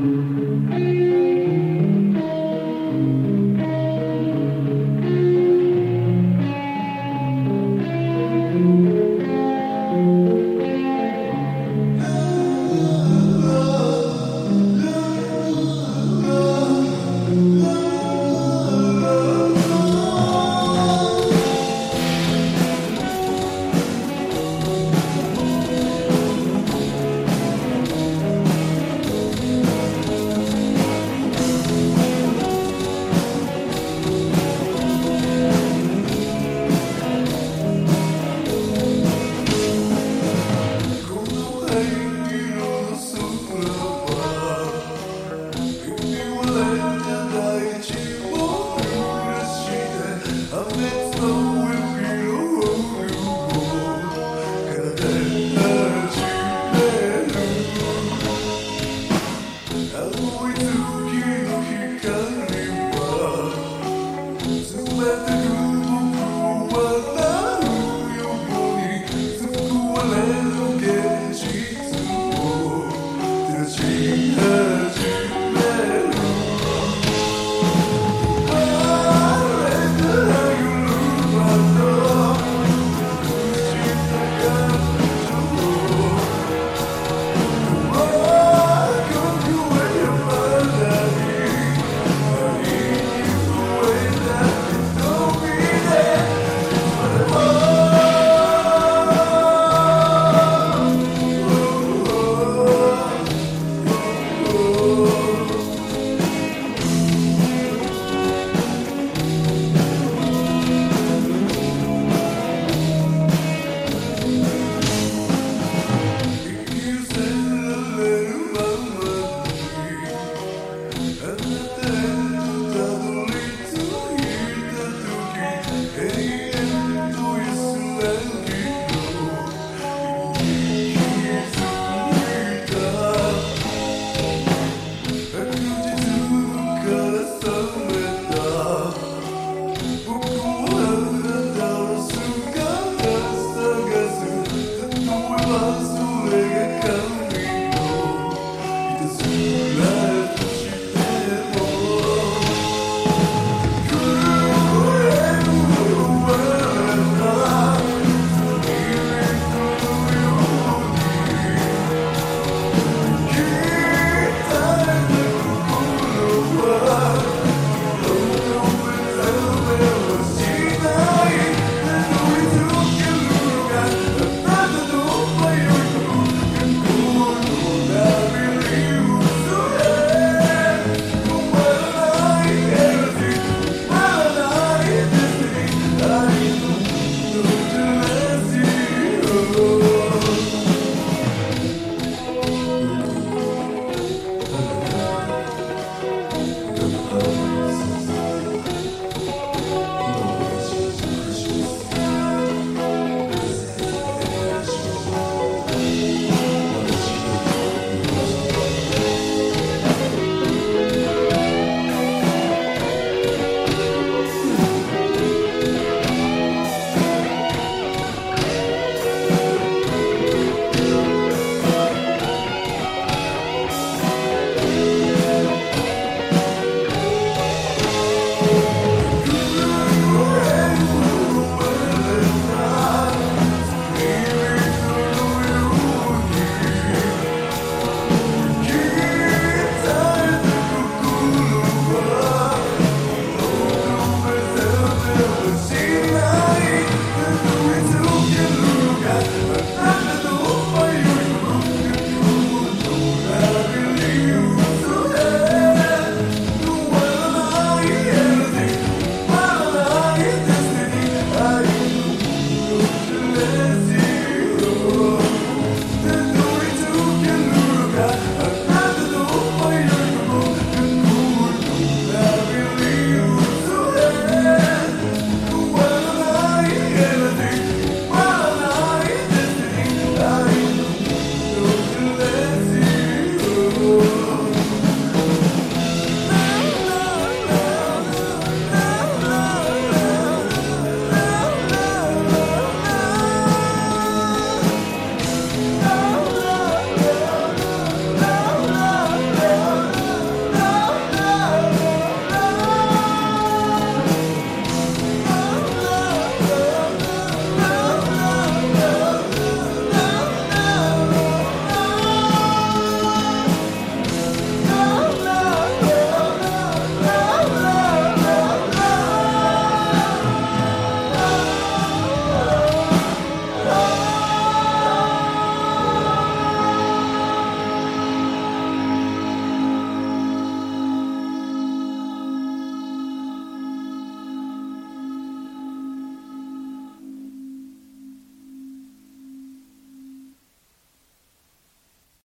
うん Amen.